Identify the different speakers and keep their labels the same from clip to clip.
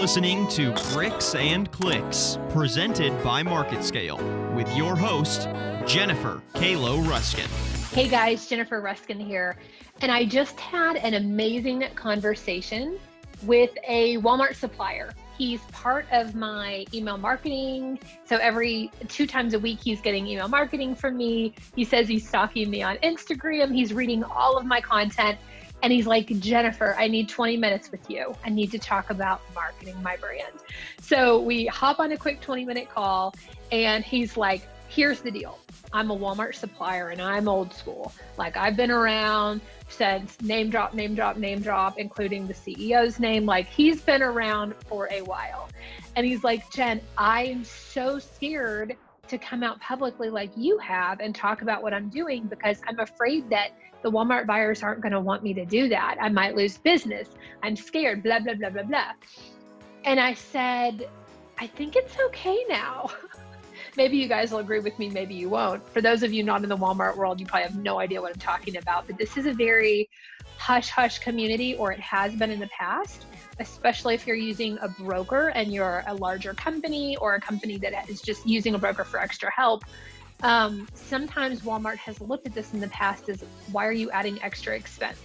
Speaker 1: listening to Bricks and Clicks, presented by MarketScale, with your host, Jennifer Kaylo Ruscin.
Speaker 2: Hey guys, Jennifer Ruscin here. And I just had an amazing conversation with a Walmart supplier. He's part of my email marketing. So every two times a week, he's getting email marketing from me. He says he's stalking me on Instagram. He's reading all of my content. And he's like, Jennifer, I need 20 minutes with you. I need to talk about marketing my brand. So we hop on a quick 20 minute call, and he's like, here's the deal. I'm a Walmart supplier and I'm old school. Like I've been around since name drop, name drop, name drop, including the CEO's name. Like he's been around for a while. And he's like, Jen, I'm so scared to come out publicly like you have and talk about what I'm doing because I'm afraid that the Walmart buyers aren't going to want me to do that. I might lose business. I'm scared, blah, blah, blah, blah, blah. And I said, I think it's okay now. maybe you guys will agree with me, maybe you won't. For those of you not in the Walmart world, you probably have no idea what I'm talking about, but this is a very hush hush community, or it has been in the past, especially if you're using a broker and you're a larger company or a company that is just using a broker for extra help. Um, sometimes Walmart has looked at this in the past as why are you adding extra expense?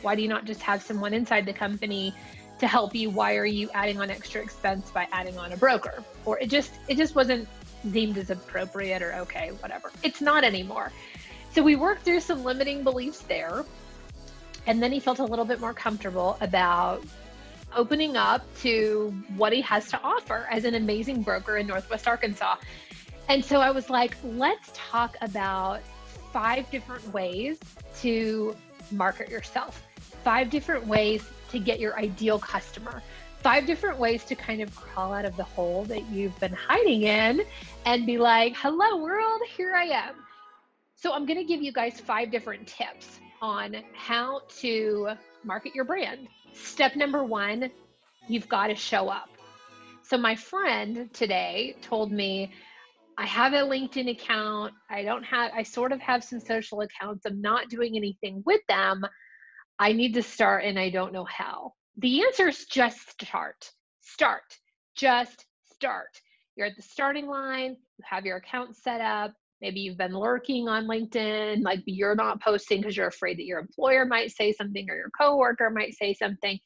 Speaker 2: Why do you not just have someone inside the company to help you? Why are you adding on extra expense by adding on a broker? Or it just it just wasn't deemed as appropriate or okay, whatever. It's not anymore. So we worked through some limiting beliefs there. And then he felt a little bit more comfortable about opening up to what he has to offer as an amazing broker in Northwest Arkansas. And so I was like, let's talk about five different ways to market yourself, five different ways to get your ideal customer, five different ways to kind of crawl out of the hole that you've been hiding in and be like, hello, world, here I am. So, I'm going to give you guys five different tips on how to market your brand. Step number one, you've got to show up. So, my friend today told me, I have a LinkedIn account. I don't have, I sort of have some social accounts. I'm not doing anything with them. I need to start and I don't know how. The answer is just start. Start. Just start. You're at the starting line, you have your account set up. Maybe you've been lurking on LinkedIn, like you're not posting because you're afraid that your employer might say something or your coworker might say something.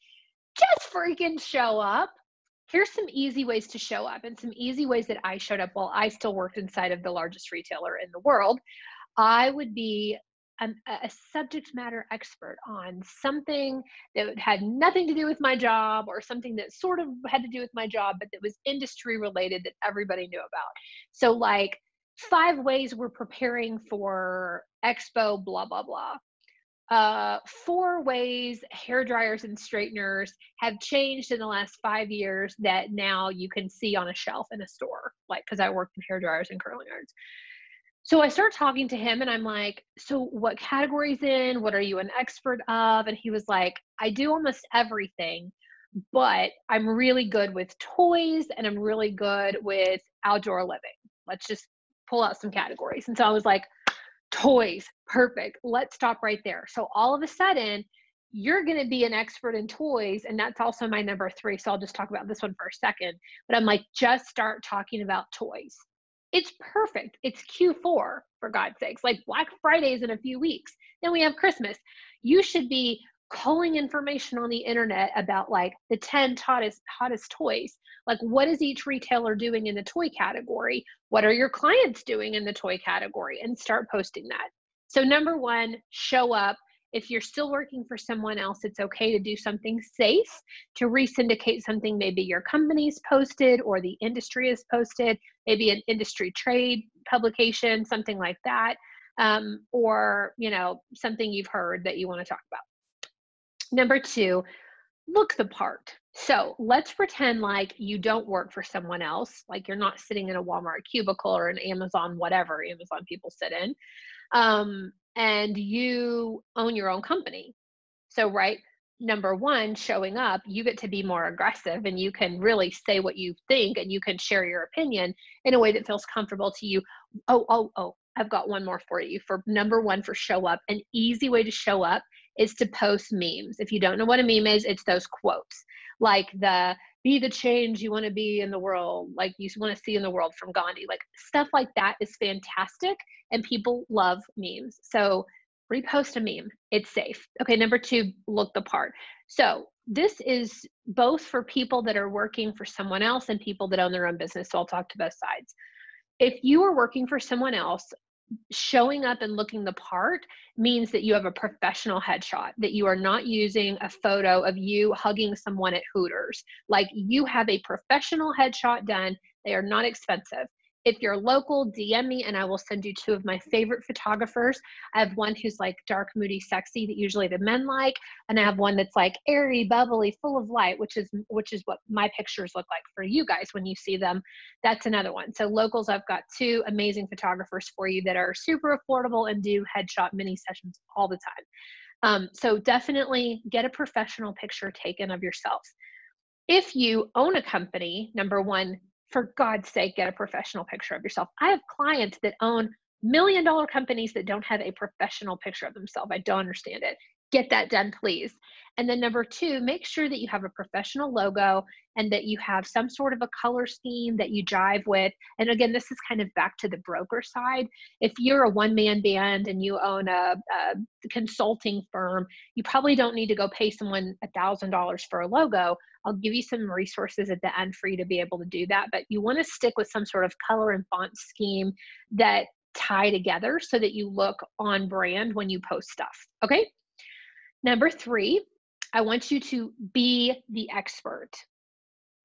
Speaker 2: Just freaking show up. Here's some easy ways to show up and some easy ways that I showed up while I still worked inside of the largest retailer in the world. I would be a, subject matter expert on something that had nothing to do with my job or something that sort of had to do with my job, but that was industry related that everybody knew about. So, like, five ways we're preparing for Expo, blah, blah, blah. Uh, four ways hair dryers and straighteners have changed in the last five years that now you can see on a shelf in a store, like because I worked in hair dryers and curling irons. So I start talking to him and I'm like, So what categories in? What are you an expert of? And he was like, I do almost everything, but I'm really good with toys and I'm really good with outdoor living. Let's just pull out some categories. And so I was like, Toys, perfect. Let's stop right there. So all of a sudden, you're going to be an expert in toys and that's also my number three so i'll just talk about this one for a second but i'm like just start talking about toys it's perfect. It's Q4, for God's sakes. Like Black Friday's in a few weeks. Then we have Christmas. You should be calling information on the internet about like the 10 hottest hottest toys. Like what is each retailer doing in the toy category? What are your clients doing in the toy category? And start posting that. So number 1, show up if you're still working for someone else, it's okay to do something safe, to resyndicate something maybe your company's posted or the industry is posted, maybe an industry trade publication, something like that, um, or you know something you've heard that you want to talk about. Number two, look the part. So let's pretend like you don't work for someone else, like you're not sitting in a Walmart cubicle or an Amazon, whatever Amazon people sit in. Um, and you own your own company. So, right, number one, showing up, you get to be more aggressive and you can really say what you think and you can share your opinion in a way that feels comfortable to you. Oh, oh, oh, I've got one more for you. For number one, for show up, an easy way to show up is to post memes. If you don't know what a meme is, it's those quotes like the be the change you want to be in the world, like you want to see in the world from Gandhi. Like stuff like that is fantastic and people love memes. So repost a meme. It's safe. Okay, number 2, look the part. So, this is both for people that are working for someone else and people that own their own business. So, I'll talk to both sides. If you are working for someone else, showing up and looking the part means that you have a professional headshot, that you are not using a photo of you hugging someone at Hooters. Like you have a professional headshot done. They are not expensive. If you're local, DM me and I will send you two of my favorite photographers. I have one who's like dark, moody, sexy that usually the men like, and I have one that's like airy, bubbly, full of light, which is which is what my pictures look like for you guys when you see them. That's another one. So locals, I've got two amazing photographers for you that are super affordable and do headshot mini sessions all the time. Um, so definitely get a professional picture taken of yourself. If you own a company, number one, for God's sake, get a professional picture of yourself. I have clients that own million dollar companies that don't have a professional picture of themselves. I don't understand it. Get that done, please. And then number two, make sure that you have a professional logo and that you have some sort of a color scheme that you jive with. And again, this is kind of back to the broker side. If you're a one man band and you own a, a consulting firm, you probably don't need to go pay someone a $1,000 for a logo. I'll give you some resources at the end for you to be able to do that. But you want to stick with some sort of color and font scheme that tie together so that you look on brand when you post stuff. Okay. Number three, I want you to be the expert.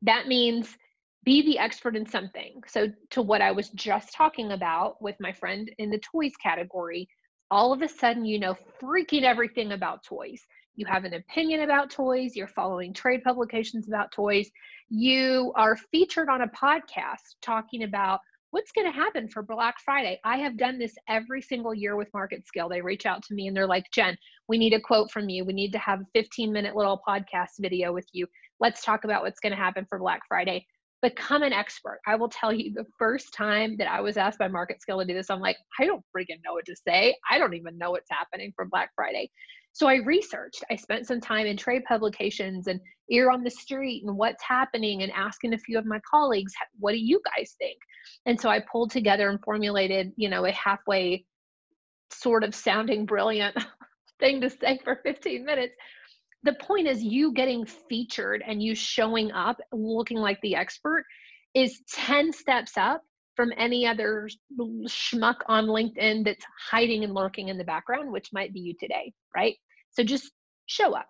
Speaker 2: That means be the expert in something. So, to what I was just talking about with my friend in the toys category, all of a sudden you know freaking everything about toys. You have an opinion about toys, you're following trade publications about toys, you are featured on a podcast talking about what's going to happen for Black Friday? I have done this every single year with Market Scale. They reach out to me and they're like, Jen, we need a quote from you. We need to have a 15 minute little podcast video with you. Let's talk about what's going to happen for Black Friday. Become an expert. I will tell you the first time that I was asked by Market Scale to do this, I'm like, I don't freaking know what to say. I don't even know what's happening for Black Friday. So I researched. I spent some time in trade publications and ear on the street and what's happening and asking a few of my colleagues, what do you guys think? And so I pulled together and formulated, you know, a halfway sort of sounding brilliant thing to say for 15 minutes. The point is, you getting featured and you showing up looking like the expert is 10 steps up from any other schmuck on LinkedIn that's hiding and lurking in the background, which might be you today, right? So just show up,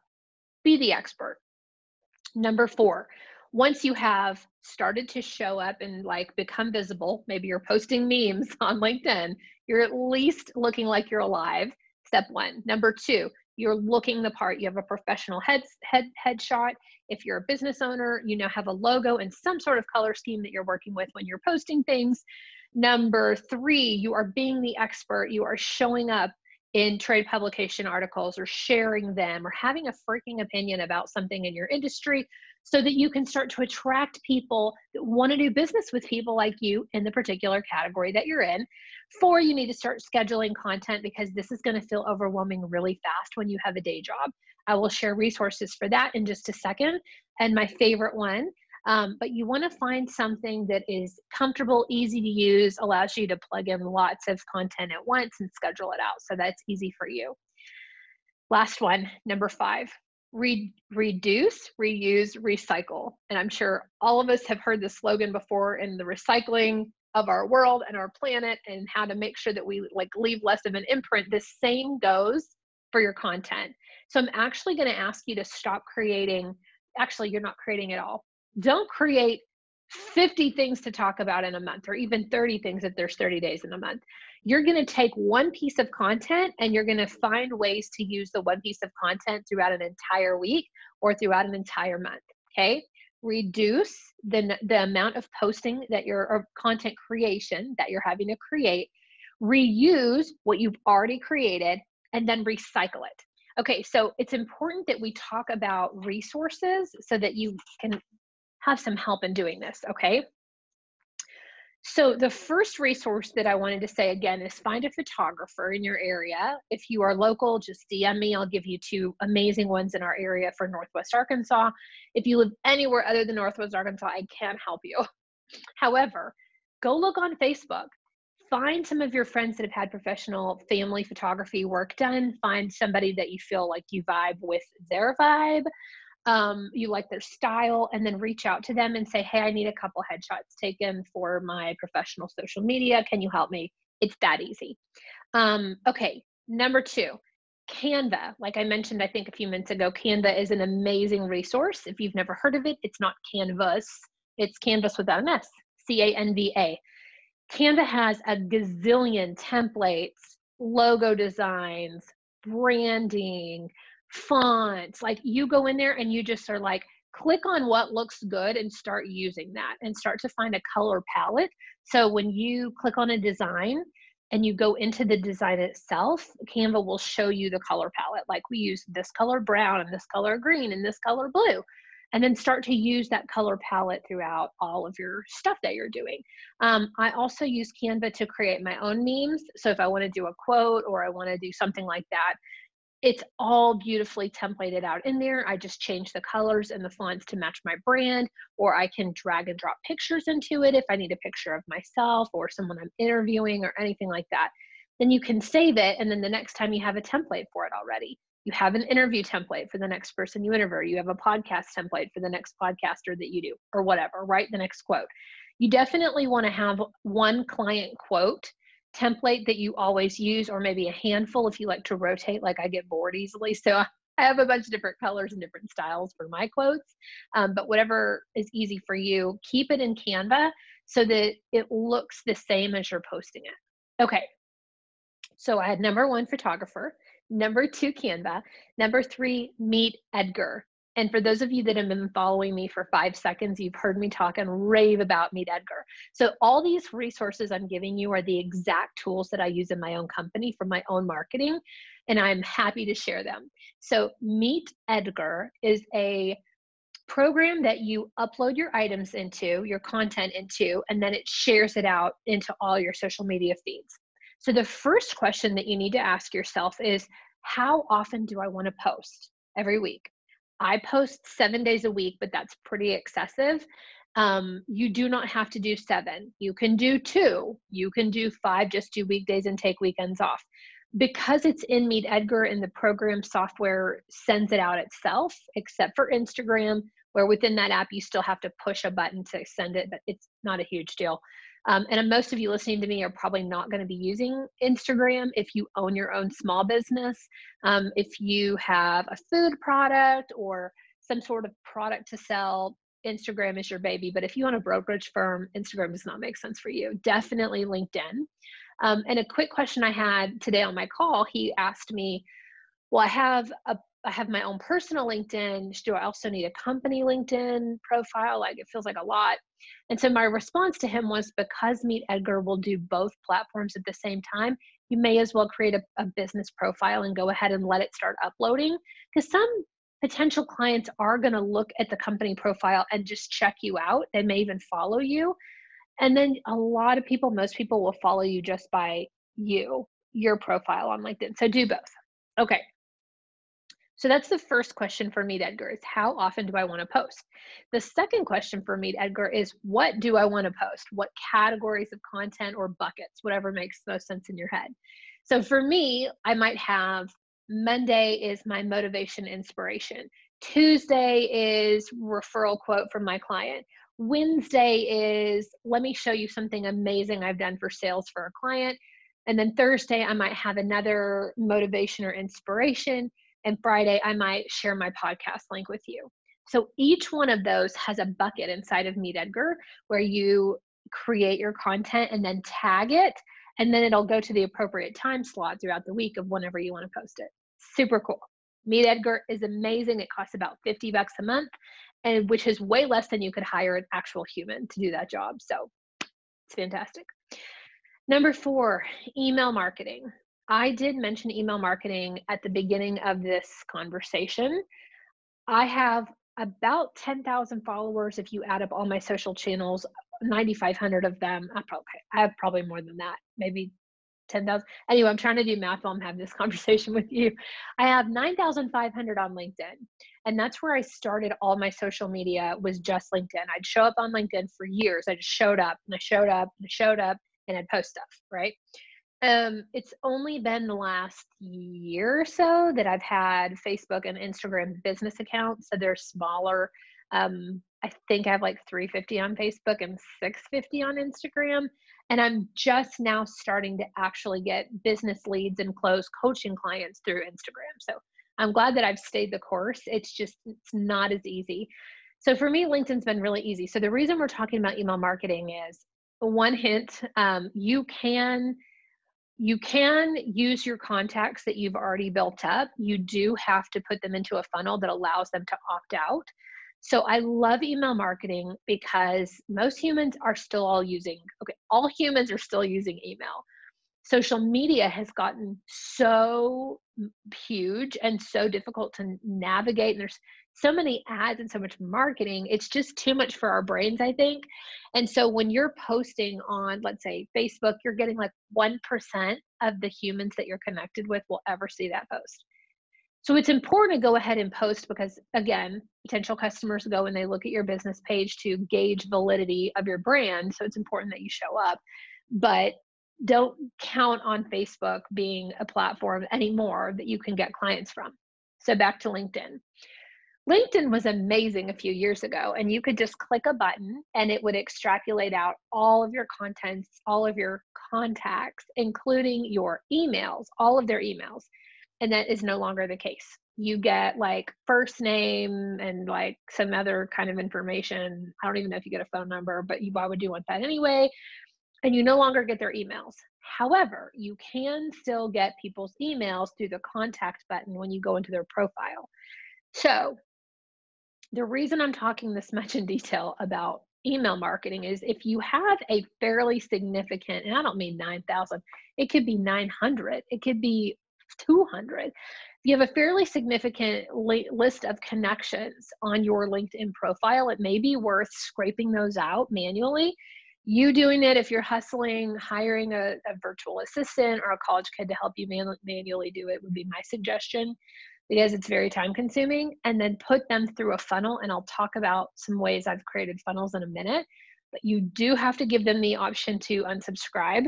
Speaker 2: be the expert. Number four, once you have started to show up and like become visible, maybe you're posting memes on LinkedIn, you're at least looking like you're alive. Step one. Number two, you're looking the part. You have a professional head head headshot. If you're a business owner, you now have a logo and some sort of color scheme that you're working with when you're posting things. Number three, you are being the expert. You are showing up in trade publication articles or sharing them or having a freaking opinion about something in your industry so that you can start to attract people that want to do business with people like you in the particular category that you're in. Four, you need to start scheduling content because this is going to feel overwhelming really fast when you have a day job. I will share resources for that in just a second. And my favorite one um, but you want to find something that is comfortable, easy to use, allows you to plug in lots of content at once and schedule it out. So that's easy for you. Last one, number five, re- reduce, reuse, recycle. And I'm sure all of us have heard this slogan before in the recycling of our world and our planet and how to make sure that we like leave less of an imprint. The same goes for your content. So I'm actually going to ask you to stop creating actually you're not creating at all don't create 50 things to talk about in a month or even 30 things if there's 30 days in a month. You're going to take one piece of content and you're going to find ways to use the one piece of content throughout an entire week or throughout an entire month. Okay. Reduce the, the amount of posting that you're, or content creation that you're having to create. Reuse what you've already created and then recycle it. Okay, so it's important that we talk about resources so that you can have some help in doing this, okay? So, the first resource that I wanted to say again is find a photographer in your area. If you are local, just DM me. I'll give you two amazing ones in our area for Northwest Arkansas. If you live anywhere other than Northwest Arkansas, I can't help you. However, go look on Facebook. Find some of your friends that have had professional family photography work done. Find somebody that you feel like you vibe with their vibe um, you like their style, and then reach out to them and say, Hey, I need a couple headshots taken for my professional social media. Can you help me? It's that easy. Um, okay, number two, Canva. Like I mentioned, I think a few minutes ago, Canva is an amazing resource. If you've never heard of it, it's not Canvas, it's Canvas without an S, C A N V A. Canva has a gazillion templates, logo designs, branding, fonts. Like you go in there and you just are like, click on what looks good and start using that and start to find a color palette. So when you click on a design and you go into the design itself, Canva will show you the color palette. Like we use this color brown and this color green and this color blue. And then start to use that color palette throughout all of your stuff that you're doing. Um, I also use Canva to create my own memes. So if I want to do a quote or I want to do something like that, it's all beautifully templated out in there. I just change the colors and the fonts to match my brand, or I can drag and drop pictures into it if I need a picture of myself or someone I'm interviewing or anything like that. Then you can save it, and then the next time you have a template for it already. You have an interview template for the next person you interview. You have a podcast template for the next podcaster that you do, or whatever, right? The next quote. You definitely want to have one client quote template that you always use, or maybe a handful if you like to rotate, like I get bored easily. So I have a bunch of different colors and different styles for my quotes. Um, but whatever is easy for you, keep it in Canva so that it looks the same as you're posting it. Okay. So I had number one, photographer. Number two, Canva. Number three, meet Edgar. And for those of you that have been following me for five seconds, you've heard me talk and rave about Meet Edgar. So, all these resources I'm giving you are the exact tools that I use in my own company for my own marketing, and I'm happy to share them. So, Meet Edgar is a program that you upload your items into, your content into, and then it shares it out into all your social media feeds. So, the first question that you need to ask yourself is how often do I want to post? Every week. I post seven days a week, but that's pretty excessive. Um, you do not have to do seven. You can do two. You can do five, just do weekdays and take weekends off. Because it's in Meet Edgar and the program software sends it out itself, except for Instagram, where within that app you still have to push a button to send it, but it's not a huge deal. Um, and most of you listening to me are probably not going to be using Instagram if you own your own small business. Um, if you have a food product or some sort of product to sell, Instagram is your baby. But if you own a brokerage firm, Instagram does not make sense for you. Definitely LinkedIn. Um, and a quick question I had today on my call, he asked me, well, I have a I have my own personal LinkedIn. Do I also need a company LinkedIn profile? Like it feels like a lot. And so my response to him was because Meet Edgar will do both platforms at the same time, you may as well create a, a business profile and go ahead and let it start uploading. Because some potential clients are going to look at the company profile and just check you out. They may even follow you. And then a lot of people, most people will follow you just by you, your profile on LinkedIn. So do both. Okay. So that's the first question for Meet Edgar is how often do I want to post? The second question for Meet Edgar is what do I want to post? What categories of content or buckets, whatever makes the most sense in your head. So for me, I might have Monday is my motivation inspiration. Tuesday is referral quote from my client. Wednesday is let me show you something amazing I've done for sales for a client. And then Thursday, I might have another motivation or inspiration and Friday, I might share my podcast link with you. So each one of those has a bucket inside of Meet Edgar where you create your content and then tag it, and then it'll go to the appropriate time slot throughout the week of whenever you want to post it. Super cool. Meet Edgar is amazing. It costs about 50 bucks a month, and which is way less than you could hire an actual human to do that job. So it's fantastic. Number four, email marketing. I did mention email marketing at the beginning of this conversation. I have about 10,000 followers if you add up all my social channels 9,500 of them. I probably I have probably more than that, maybe 10,000. Anyway, I'm trying to do math while I'm having this conversation with you. I have 9,500 on LinkedIn. And that's where I started all my social media was just LinkedIn. I'd show up on LinkedIn for years. I just showed up and I showed up and I showed up and I'd post stuff, right? Um, it's only been the last year or so that I've had Facebook and Instagram business accounts. So they're smaller. Um, I think I have like 350 on Facebook and 650 on Instagram. And I'm just now starting to actually get business leads and close coaching clients through Instagram. So I'm glad that I've stayed the course. It's just, it's not as easy. So for me, LinkedIn's been really easy. So the reason we're talking about email marketing is one hint, um, you can you can use your contacts that you've already built up. You do have to put them into a funnel that allows them to opt out. So I love email marketing because most humans are still all using, okay, all humans are still using email. Social media has gotten so huge and so difficult to navigate. And there's so many ads and so much marketing. It's just too much for our brains, I think. And so when you're posting on, let's say, Facebook, you're getting like 1% of the humans that you're connected with will ever see that post. So it's important to go ahead and post because, again, potential customers go and they look at your business page to gauge validity of your brand. So it's important that you show up. But don't count on Facebook being a platform anymore that you can get clients from. So back to LinkedIn. LinkedIn was amazing a few years ago, and you could just click a button and it would extrapolate out all of your contents, all of your contacts, including your emails, all of their emails and that is no longer the case. You get like first name and like some other kind of information. I don't even know if you get a phone number but you why would you want that anyway? And you no longer get their emails. However you can still get people's emails through the contact button when you go into their profile. So the reason i'm talking this much in detail about email marketing is if you have a fairly significant and i don't mean 9000 it could be 900 it could be 200 you have a fairly significant list of connections on your LinkedIn profile, it may be worth scraping those out manually. You doing it if you're hustling, hiring a, a virtual assistant or a college kid to help you man- manually do it would be my suggestion because it's very time consuming. And then put them through a funnel. And I'll talk about some ways I've created funnels in a minute. But you do have to give them the option to unsubscribe,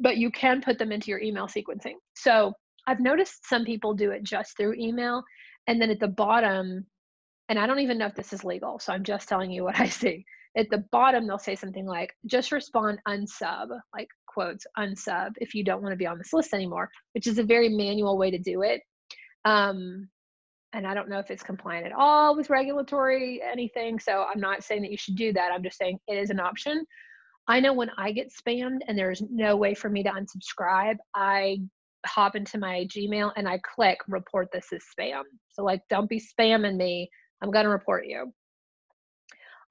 Speaker 2: but you can put them into your email sequencing. So I've noticed some people do it just through email. And then at the bottom, and I don't even know if this is legal, so I'm just telling you what I see. At the bottom, they'll say something like, just respond unsub, like quotes, unsub, if you don't want to be on this list anymore, which is a very manual way to do it. Um, and I don't know if it's compliant at all with regulatory anything. So I'm not saying that you should do that. I'm just saying it is an option. I know when I get spammed and there's no way for me to unsubscribe, I hop into my Gmail and I click report this as spam. So, like, don't be spamming me. I'm going to report you.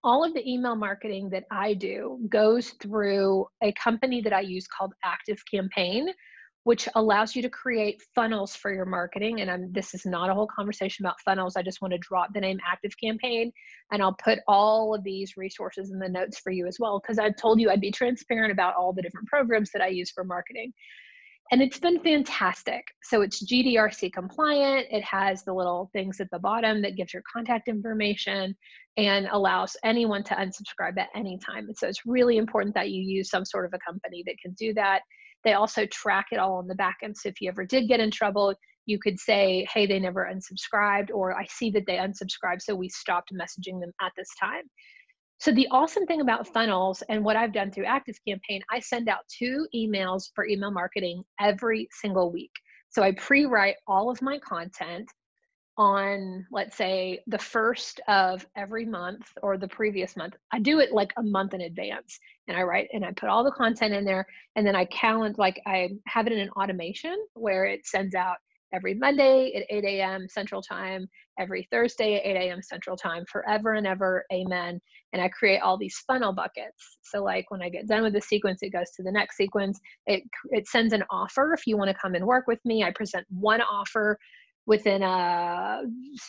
Speaker 2: All of the email marketing that I do goes through a company that I use called Active Campaign, which allows you to create funnels for your marketing. And I'm, this is not a whole conversation about funnels. I just want to drop the name Active Campaign and I'll put all of these resources in the notes for you as well, because I've told you I'd be transparent about all the different programs that I use for marketing and it's been fantastic. So it's GDRC compliant. It has the little things at the bottom that gives your contact information and allows anyone to unsubscribe at any time. And so it's really important that you use some sort of a company that can do that. They also track it all on the back end. So if you ever did get in trouble, you could say, hey, they never unsubscribed, or I see that they unsubscribed, so we stopped messaging them at this time. So the awesome thing about funnels and what I've done through Active Campaign, I send out two emails for email marketing every single week. So I pre-write all of my content on let's say the first of every month or the previous month i do it like a month in advance and i write and i put all the content in there and then i calendar like i have it in an automation where it sends out every Monday at 8 a.m. Central Time, every Thursday at 8 a.m. Central Time, forever and ever. Amen. And I create all these funnel buckets. So, like when I get done with the sequence, it goes to the next sequence. It, it sends an offer if you want to come and work with me. I present one offer within a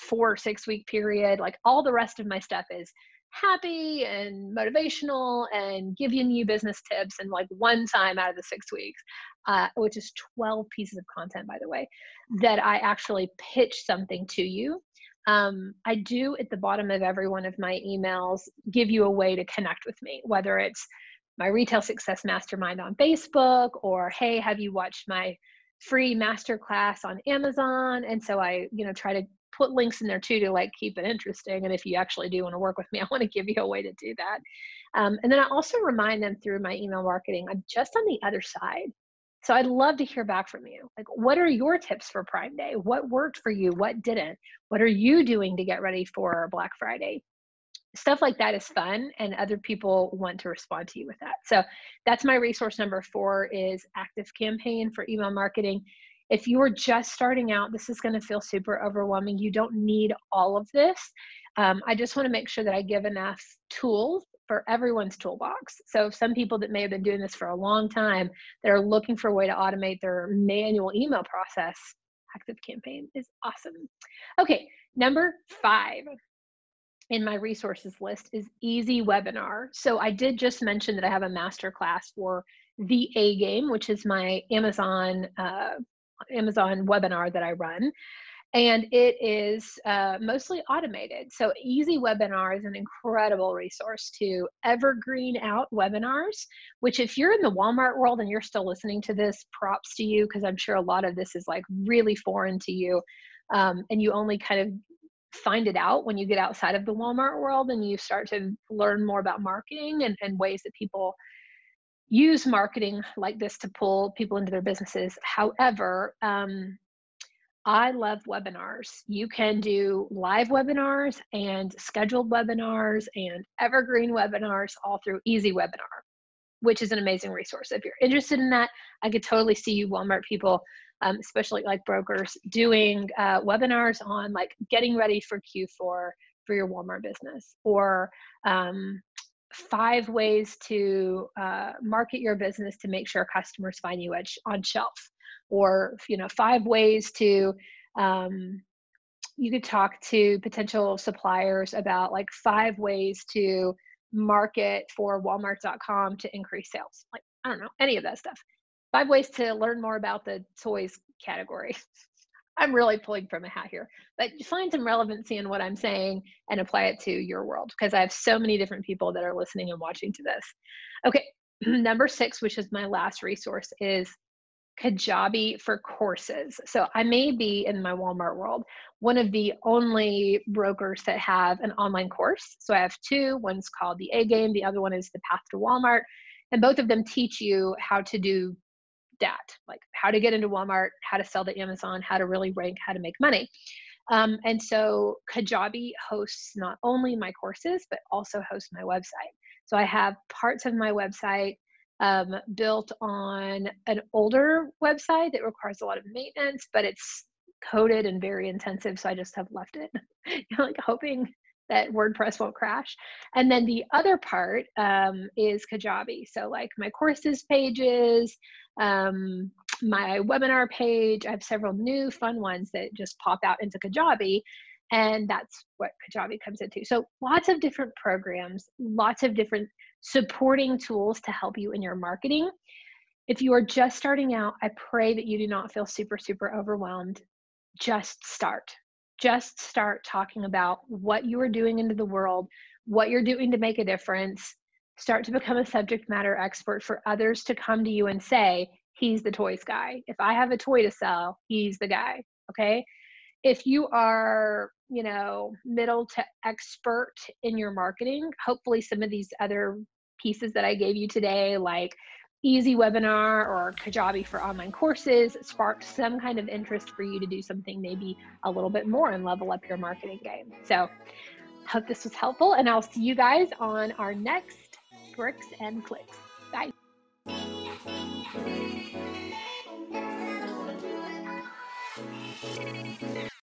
Speaker 2: four or six week period. Like all the rest of my stuff is happy and motivational and give you business tips and like one time out of the six weeks uh, which is 12 pieces of content by the way that i actually pitch something to you um, i do at the bottom of every one of my emails give you a way to connect with me whether it's my retail success mastermind on facebook or hey have you watched my free masterclass on amazon and so i you know try to put links in there too to like keep it interesting. And if you actually do want to work with me, I want to give you a way to do that. Um, and then I also remind them through my email marketing, I'm just on the other side. So I'd love to hear back from you. Like, what are your tips for Prime Day? What worked for you? What didn't? What are you doing to get ready for Black Friday? Stuff like that is fun, and other people want to respond to you with that. So that's my resource number four is Active Campaign for email marketing if you are just starting out, this is going to feel super overwhelming. You don't need all of this. Um, I just want to make sure that I give enough tools for everyone's toolbox. So, some people that may have been doing this for a long time that are looking for a way to automate their manual email process, Active Campaign is awesome. Okay, number five in my resources list is Easy Webinar. So, I did just mention that I have a master class for the A game, which is my Amazon uh, Amazon webinar that I run. And it is uh, mostly automated. So, Easy Webinar is an incredible resource to evergreen out webinars, which, if you're in the Walmart world and you're still listening to this, props to you, because I'm sure a lot of this is like really foreign to you. Um, and you only kind of find it out when you get outside of the Walmart world and you start to learn more about marketing and, and ways that people use marketing like this to pull people into their businesses. However, um, I love webinars. You can do live webinars and scheduled webinars and evergreen webinars all through Easy Webinar, which is an amazing resource. If you're interested in that, I could totally see you Walmart people, um, especially like brokers, doing uh, webinars on like getting ready for Q4 for your Walmart business or um, five ways to uh, market your business to make sure customers find you on shelf or you know five ways to um, you could talk to potential suppliers about like five ways to market for walmart.com to increase sales like i don't know any of that stuff five ways to learn more about the toys category I'm really pulling from a hat here, but find some relevancy in what I'm saying and apply it to your world because I have so many different people that are listening and watching to this. Okay, number six, which is my last resource, is Kajabi for courses. So I may be in my Walmart world one of the only brokers that have an online course. So I have two. One's called the A Game, the other one is the Path to Walmart. And both of them teach you how to do that like how to get into Walmart, how to sell to Amazon, how to really rank, how to make money. Um, and so Kajabi hosts not only my courses, but also hosts my website. So I have parts of my website um, built on an older website that requires a lot of maintenance, but it's coded and very intensive. So I just have left it, like hoping that WordPress won't crash. And then the other part um, is Kajabi. So like my courses pages, um, my webinar page. I have several new fun ones that just pop out into Kajabi. And that's what Kajabi comes into. So lots of different programs, lots of different supporting tools to help you in your marketing. If you are just starting out, I pray that you do not feel super, super overwhelmed. Just start. Just start talking about what you are doing into the world, what you're doing to make a difference, start to become a subject matter expert for others to come to you and say, he's the toys guy. If I have a toy to sell, he's the guy. Okay. If you are, you know, middle to expert in your marketing, hopefully some of these other pieces that I gave you today, like easy webinar or Kajabi for online courses, sparked some kind of interest for you to do something maybe a little bit more and level up your marketing game. So, hope this was helpful, and I'll see you guys on our next bricks and clicks.